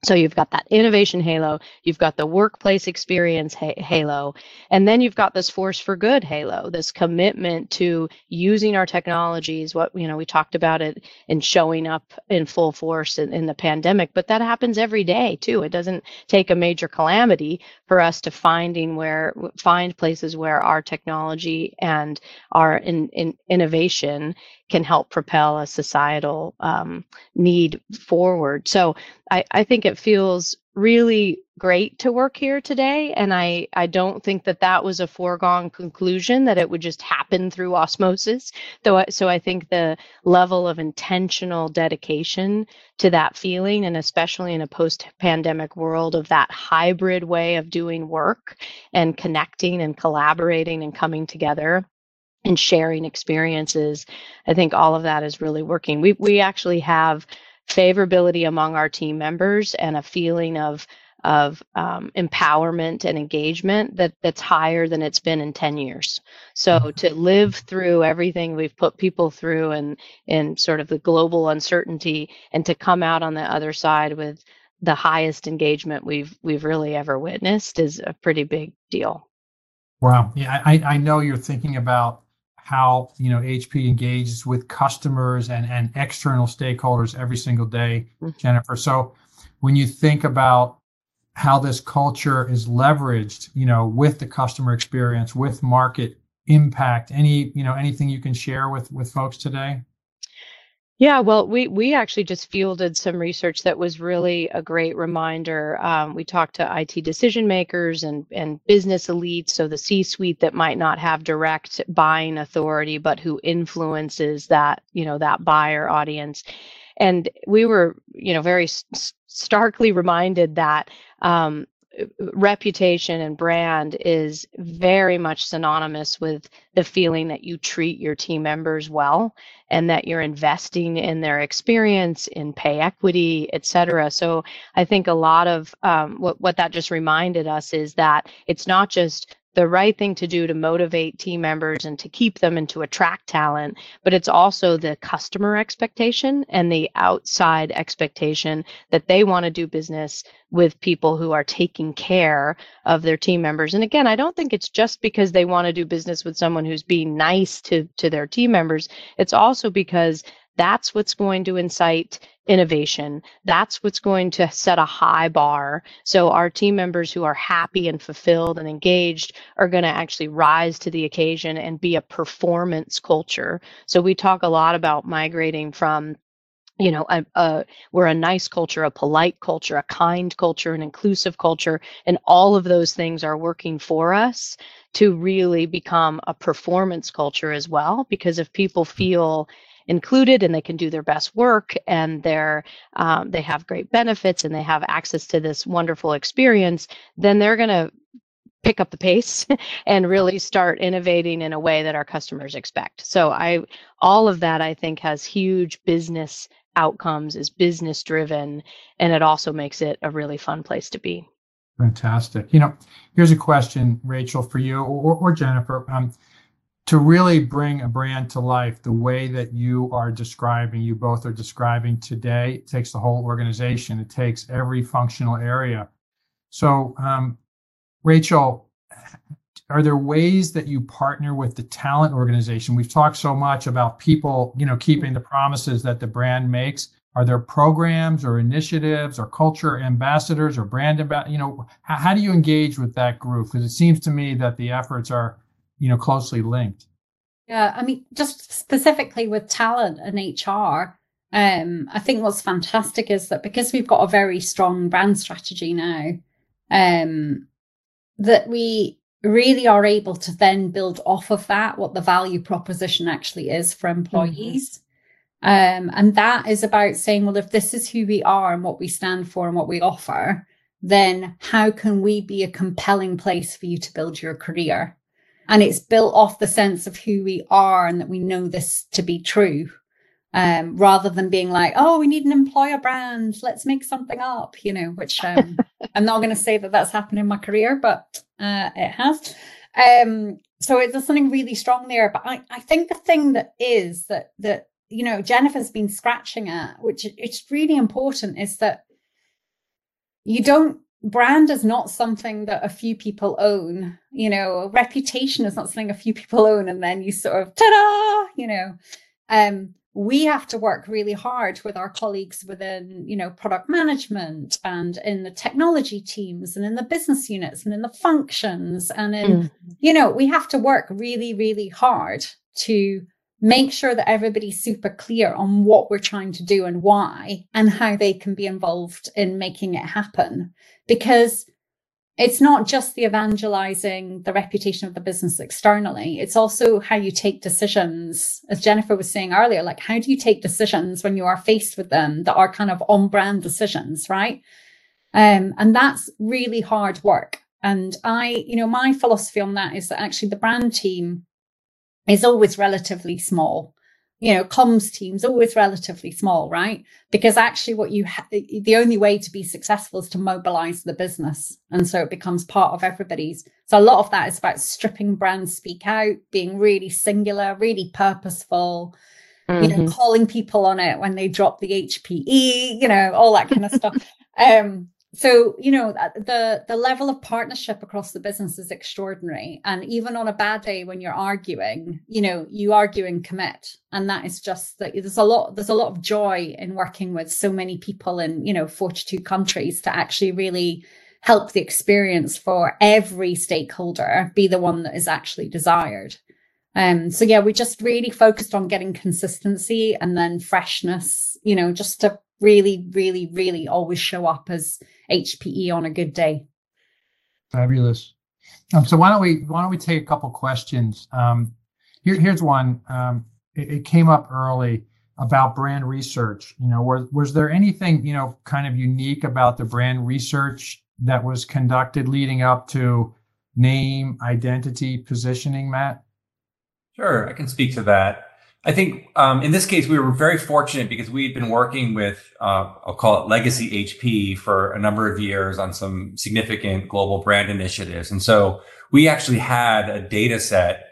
so you've got that innovation halo, you've got the workplace experience halo, and then you've got this force for good halo, this commitment to using our technologies. What you know, we talked about it in showing up in full force in, in the pandemic, but that happens every day too. It doesn't take a major calamity for us to finding where find places where our technology and our in, in innovation can help propel a societal um, need forward. So I, I think it feels really great to work here today and i i don't think that that was a foregone conclusion that it would just happen through osmosis though so i think the level of intentional dedication to that feeling and especially in a post pandemic world of that hybrid way of doing work and connecting and collaborating and coming together and sharing experiences. I think all of that is really working. We we actually have favorability among our team members and a feeling of of um, empowerment and engagement that that's higher than it's been in 10 years so mm-hmm. to live through everything we've put people through and in sort of the global uncertainty and to come out on the other side with the highest engagement we've we've really ever witnessed is a pretty big deal wow yeah i i know you're thinking about how you know HP engages with customers and and external stakeholders every single day, mm-hmm. Jennifer. So when you think about how this culture is leveraged, you know, with the customer experience, with market impact, any you know anything you can share with with folks today? Yeah, well, we we actually just fielded some research that was really a great reminder. Um, we talked to IT decision makers and and business elites, so the C-suite that might not have direct buying authority, but who influences that you know that buyer audience. And we were, you know, very starkly reminded that um, reputation and brand is very much synonymous with the feeling that you treat your team members well and that you're investing in their experience in pay equity et cetera. So i think a lot of um, what, what that just reminded us is that it's not just the right thing to do to motivate team members and to keep them and to attract talent, but it's also the customer expectation and the outside expectation that they want to do business with people who are taking care of their team members. And again, I don't think it's just because they want to do business with someone who's being nice to to their team members. It's also because that's what's going to incite innovation. That's what's going to set a high bar. So our team members who are happy and fulfilled and engaged are going to actually rise to the occasion and be a performance culture. So we talk a lot about migrating from you know a, a, we're a nice culture a polite culture a kind culture an inclusive culture and all of those things are working for us to really become a performance culture as well because if people mm-hmm. feel included and they can do their best work and they're um, they have great benefits and they have access to this wonderful experience then they're going to pick up the pace (laughs) and really start innovating in a way that our customers expect. So i all of that i think has huge business outcomes is business driven and it also makes it a really fun place to be. Fantastic. You know here's a question rachel for you or, or jennifer. Um, to really bring a brand to life the way that you are describing, you both are describing today, it takes the whole organization, it takes every functional area. So, um, Rachel, are there ways that you partner with the talent organization? We've talked so much about people, you know, keeping the promises that the brand makes. Are there programs or initiatives or culture ambassadors or brand ambassadors? You know, how, how do you engage with that group? Because it seems to me that the efforts are you know closely linked. Yeah i mean just specifically with talent and hr um, i think what's fantastic is that because we've got a very strong brand strategy now um, that we really are able to then build off of that what the value proposition actually is for employees. Mm-hmm. um, and that is about saying well if this is who we are and what we stand for and what we offer then how can we be a compelling place for you to build your career and it's built off the sense of who we are and that we know this to be true um, rather than being like oh we need an employer brand. Let's make something up you know which um, (laughs) i'm not going to say that that's happened in my career but uh, it has. Um, so it, there's something really strong there. But I, I think the thing that is that that you know jennifer's been scratching at which it's really important is that you don't brand is not something that a few people own you know reputation is not something a few people own and then you sort of ta-da you know um we have to work really hard with our colleagues within you know product management and in the technology teams and in the business units and in the functions and in mm. you know we have to work really really hard to make sure that everybody's super clear on what we're trying to do and why and how they can be involved in making it happen. Because it's not just the evangelizing the reputation of the business externally it's also how you take decisions. As jennifer was saying earlier like how do you take decisions when you are faced with them that are kind of on brand decisions right? Um, and that's really hard work. And i you know my philosophy on that is that actually the brand team is always relatively small. You know, comms teams always relatively small, right? Because actually, what you ha- the only way to be successful is to mobilize the business, and so it becomes part of everybody's. So a lot of that is about stripping brands speak out, being really singular, really purposeful. Mm-hmm. You know, mm-hmm. calling people on it when they drop the HPE, you know, all that kind of stuff. (laughs) Um, so you know the the level of partnership across the business is extraordinary. And even on a bad day when you're arguing you know you argue and commit. And that is just that there's a lot there's a lot of joy in working with so many people in you know 42 countries to actually really help the experience for every stakeholder be the one that is actually desired. Um so yeah we just really focused on getting consistency and then freshness you know just to really really really always show up as HPE on a good day. Fabulous. Um, so why don't we why don't we take a couple questions? Um, here, here's one. Um, it, it, came up early about brand research. You know, was was there anything you know kind of unique about the brand research that was conducted leading up to name, identity, positioning, Matt? Sure, I can speak to that. I think um, in this case, we were very fortunate because we'd been working with, uh, I'll call it legacy HP for a number of years on some significant global brand initiatives. And so we actually had a data set,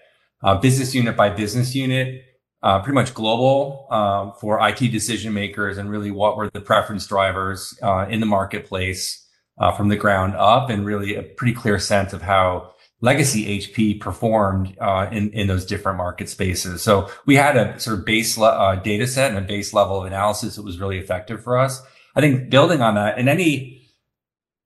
uh, business unit by business unit, uh, pretty much global uh, for IT decision makers and really what were the preference drivers uh, in the marketplace uh, from the ground up and really a pretty clear sense of how legacy HP performed uh, in in those different market spaces. So we had a sort of base le- uh, data set and a base level of analysis that was really effective for us. I think building on that, in any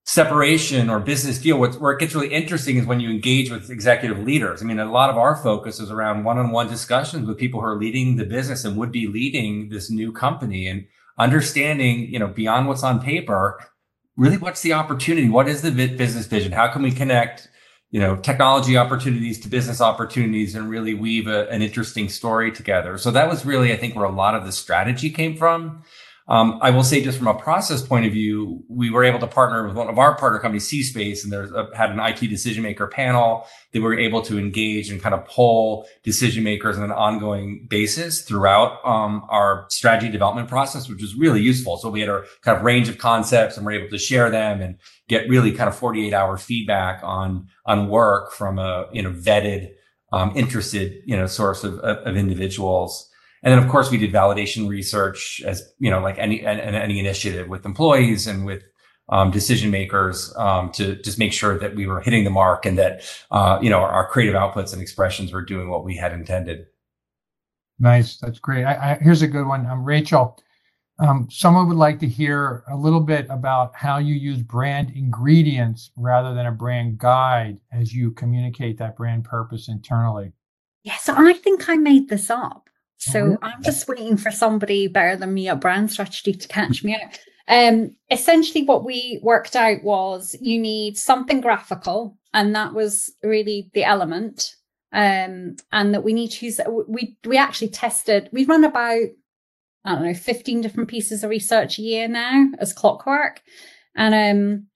separation or business deal, what's, where it gets really interesting is when you engage with executive leaders. I mean, a lot of our focus is around one-on-one discussions with people who are leading the business and would be leading this new company and understanding, you know, beyond what's on paper, really what's the opportunity? What is the business vision? How can we connect, you know, technology opportunities to business opportunities and really weave a, an interesting story together? So that was really, I think, where a lot of the strategy came from. Um, I will say, just from a process point of view, we were able to partner with one of our partner companies, C-Space, and there's a, had an IT decision maker panel that we were able to engage and kind of pull decision makers on an ongoing basis throughout um, our strategy development process, which was really useful. So we had a kind of range of concepts, and we're able to share them and get really kind of 48 hour feedback on on work from a you know vetted, um, interested you know source of, of individuals. And then, of course, we did validation research as, you know, like any, and any initiative with employees and with um, decision makers um, to just make sure that we were hitting the mark and that, uh, you know, our, our, creative outputs and expressions were doing what we had intended. Nice. That's great. I, I, here's a good one. Um, Rachel, um, someone would like to hear a little bit about how you use brand ingredients rather than a brand guide as you communicate that brand purpose internally. Yeah, so I think I made this up. So mm-hmm. I'm just waiting for somebody better than me at brand strategy to catch me out. Um, essentially, what we worked out was you need something graphical, and that was really the element. Um, and that we need to use. We we actually tested. We run about I don't know 15 different pieces of research a year now as clockwork, and um,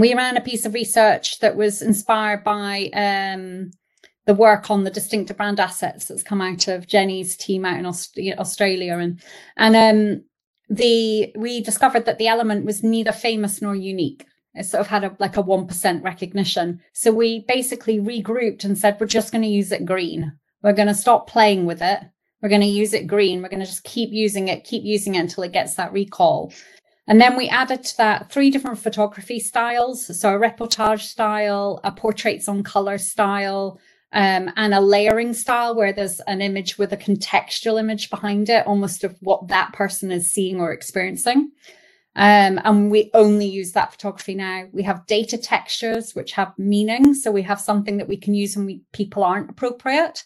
we ran a piece of research that was inspired by um, the work on the distinctive brand assets that's come out of Jenny's team out in Aust- Australia, and and um, the we discovered that the element was neither famous nor unique. It sort of had a like a one percent recognition. So we basically regrouped and said we're just going to use it green. We're going to stop playing with it. We're going to use it green. We're going to just keep using it, keep using it until it gets that recall. And then we added to that three different photography styles. So a reportage style, a portraits on color style, um, and a layering style where there's an image with a contextual image behind it, almost of what that person is seeing or experiencing. Um, and we only use that photography now. We have data textures which have meaning, so we have something that we can use when we, people aren't appropriate.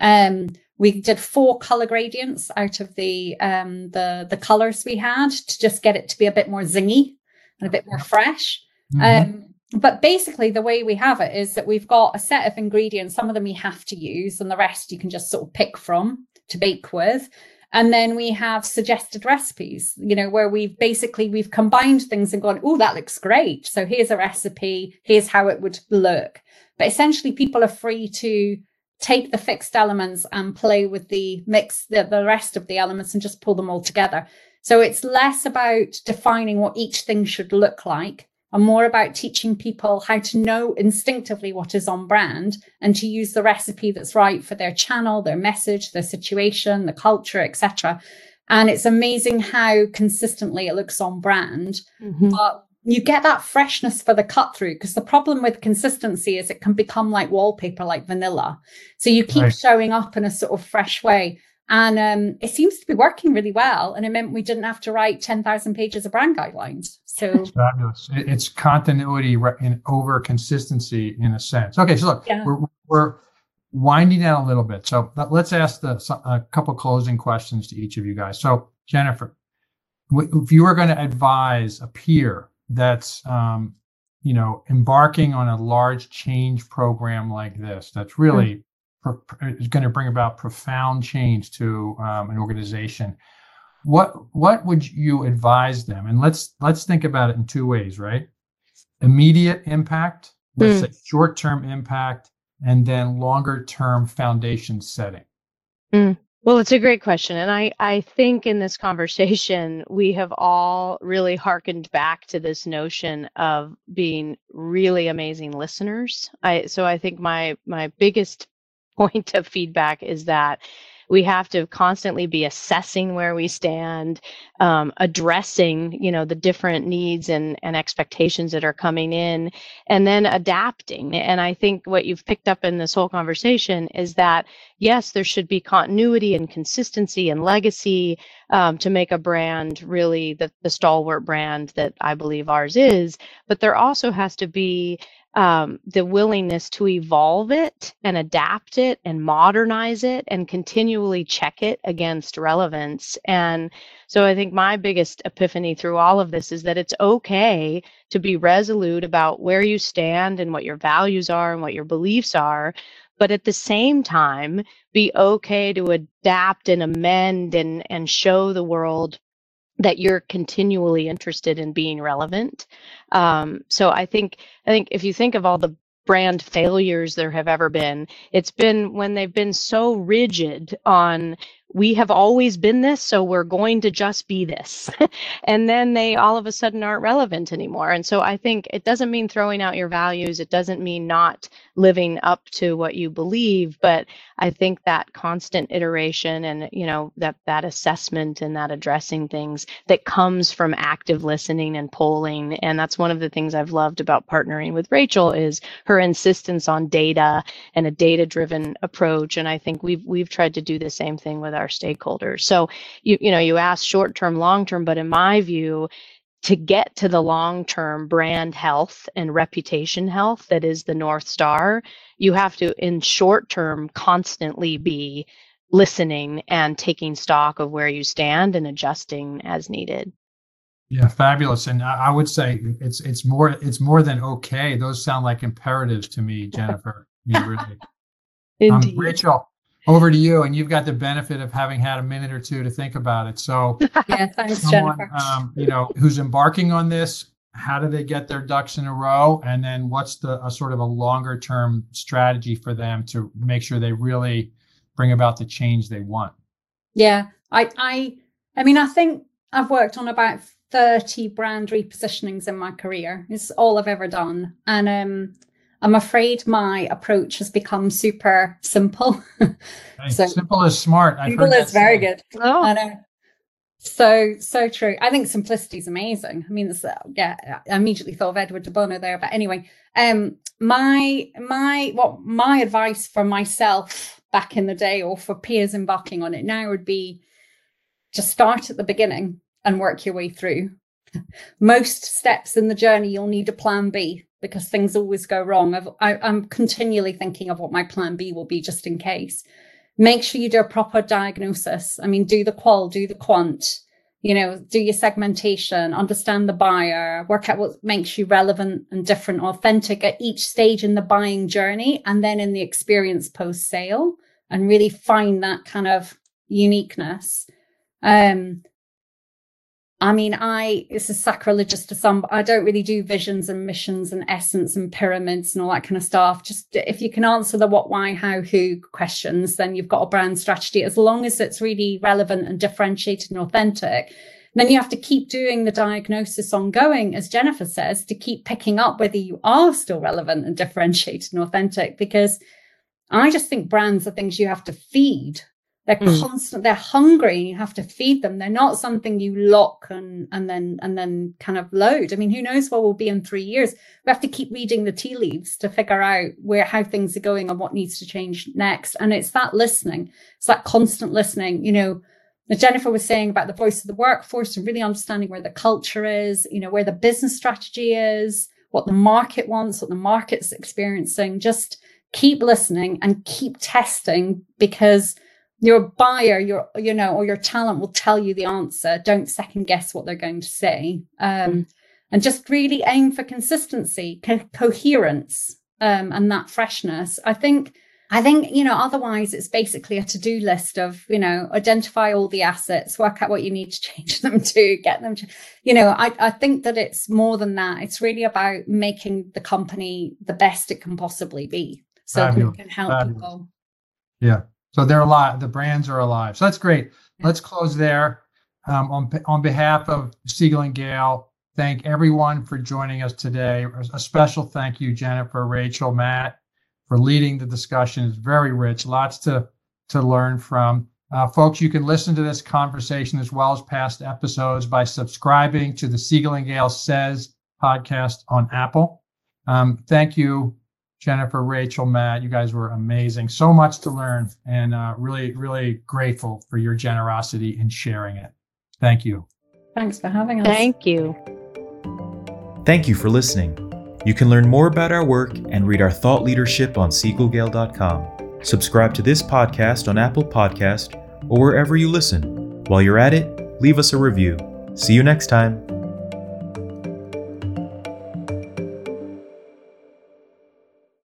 Um, we did four color gradients out of the um, the the colors we had to just get it to be a bit more zingy and a bit more fresh. Mm-hmm. But basically the way we have it is that we've got a set of ingredients. Some of them you have to use and the rest you can just sort of pick from to bake with. And then we have suggested recipes you know where we've basically we've combined things and gone oh that looks great. So here's a recipe. Here's how it would look. But essentially people are free to take the fixed elements and play with the mix the, the rest of the elements and just pull them all together. So it's less about defining what each thing should look like and more about teaching people how to know instinctively what is on brand and to use the recipe that's right for their channel, their message, their situation, the culture, etc. And it's amazing how consistently it looks on brand. Mm-hmm. But you get that freshness for the cut through because the problem with consistency is it can become like wallpaper, like vanilla. So you keep right. showing up in a sort of fresh way. And um, it seems to be working really well. And it meant we didn't have to write 10,000 pages of brand guidelines. So it's fabulous. It's continuity in over consistency in a sense. Okay, so look, yeah. we're, we're winding down a little bit. So let's ask the, a couple closing questions to each of you guys. So Jennifer, if you were going to advise a peer that's um, you know embarking on a large change program like this, that's really mm-hmm is going to bring about profound change to um, an organization. What what would you advise them? And let's let's think about it in two ways right? Immediate impact let's mm. say short term impact and then longer term foundation setting. Mm. well it's a great question and i i think in this conversation (laughs) we have all really harkened back to this notion of being really amazing listeners. I so i think my my biggest point of feedback is that we have to constantly be assessing where we stand, um, addressing, you know, the different needs and, and expectations that are coming in, and then adapting. And I think what you've picked up in this whole conversation is that, yes, there should be continuity and consistency and legacy um, to make a brand really the, the stalwart brand that I believe ours is. But there also has to be um, the willingness to evolve it and adapt it and modernize it and continually check it against relevance. And so I think my biggest epiphany through all of this is that it's okay to be resolute about where you stand and what your values are and what your beliefs are. But at the same time, be okay to adapt and amend and, and show the world that you're continually interested in being relevant. Um, so I think I think if you think of all the brand failures there have ever been, it's been when they've been so rigid on we have always been this, so we're going to just be this. (laughs) and then they all of a sudden aren't relevant anymore. And so I think it doesn't mean throwing out your values, it doesn't mean not living up to what you believe, but I think that constant iteration and you know that that assessment and that addressing things that comes from active listening and polling and that's one of the things I've loved about partnering with Rachel is her insistence on data and a data driven approach and I think we've we've tried to do the same thing with our stakeholders. So you you know you ask short term, long term, but in my view, to get to the long term brand health and reputation health that is the North Star, you have to, in short term, constantly be listening and taking stock of where you stand and adjusting as needed. Yeah, fabulous. And I would say it's it's more it's more than okay. Those sound like imperatives to me, (laughs) Jennifer. you really. Um, Indeed. Um, Rachel, over to you, and you've got the benefit of having had a minute or two to think about it. So, (laughs) yeah, thanks, someone, Jennifer. um, you know, who's embarking on this, how do they get their ducks in a row, and then what's the a sort of a longer term strategy for them to make sure they really bring about the change they want? Yeah, I, I, I mean, I think I've worked on about thirty brand repositionings in my career. It's all I've ever done, and um, I'm afraid my approach has become super simple. (laughs) Hey, so simple is smart. I've simple is very good. Oh. I know. So so true. I think simplicity is amazing. I mean, uh, yeah, I immediately thought of Edward de Bono there. But anyway, um, my my what my advice for myself back in the day, or for peers embarking on it now, would be just start at the beginning and work your way through. Most steps in the journey, you'll need a plan B because things always go wrong. I've, I, I'm continually thinking of what my plan B will be just in case. Make sure you do a proper diagnosis. I mean, do the qual, do the quant, you know, do your segmentation, understand the buyer, work out what makes you relevant and different, authentic at each stage in the buying journey and then in the experience post sale and really find that kind of uniqueness. Um, I mean, I this is sacrilegious to some, I don't really do visions and missions and essence and pyramids and all that kind of stuff. Just if you can answer the what, why, how, who questions, then you've got a brand strategy. As long as it's really relevant and differentiated and authentic, then you have to keep doing the diagnosis ongoing, as Jennifer says, to keep picking up whether you are still relevant and (laughs) differentiated and authentic. Because I just think brands are things you have to feed they're mm. constant. They're hungry. You have to feed them. They're not something you lock and and then and then kind of load. I mean, who knows where we'll be in three years? We have to keep reading the tea leaves to figure out where how things are going and what needs to change next. And it's that listening. It's that constant listening. You know, Jennifer was saying about the voice of the workforce and really understanding where the culture is. You know, where the business strategy is, what the market wants, what the market's experiencing. Just keep listening and keep testing because your buyer your you know or your talent will tell you the answer. Don't second guess what they're going to say. Um, and just really aim for consistency co- coherence um, and that freshness. I think i think you know otherwise it's basically a to-do list of you know identify all the assets work out what you need to (laughs) change them to get them to you know i, I think that it's more than that. It's really about making the company the best it can possibly be so it can help people. Yeah so they're alive. The brands are alive. So that's great. Let's close there. Um, on on behalf of Siegel and Gale, thank everyone for joining us today. A special thank you, Jennifer, Rachel, Matt, for leading the discussion. It's very rich, lots to to learn from. Uh, folks, you can listen to this conversation as well as past episodes by subscribing to the Siegel and Gale Says podcast on Apple. Um, thank you, Jennifer, Rachel, Matt. You guys were amazing. So much to learn, and uh, really, really grateful for your generosity in sharing it. Thank you. Thanks for having us. Thank you. Thank you for listening. You can learn more about our work and read our thought leadership on siegelgale.com. Subscribe to this podcast on Apple Podcast or wherever you listen. While you're at it, leave us a review. See you next time.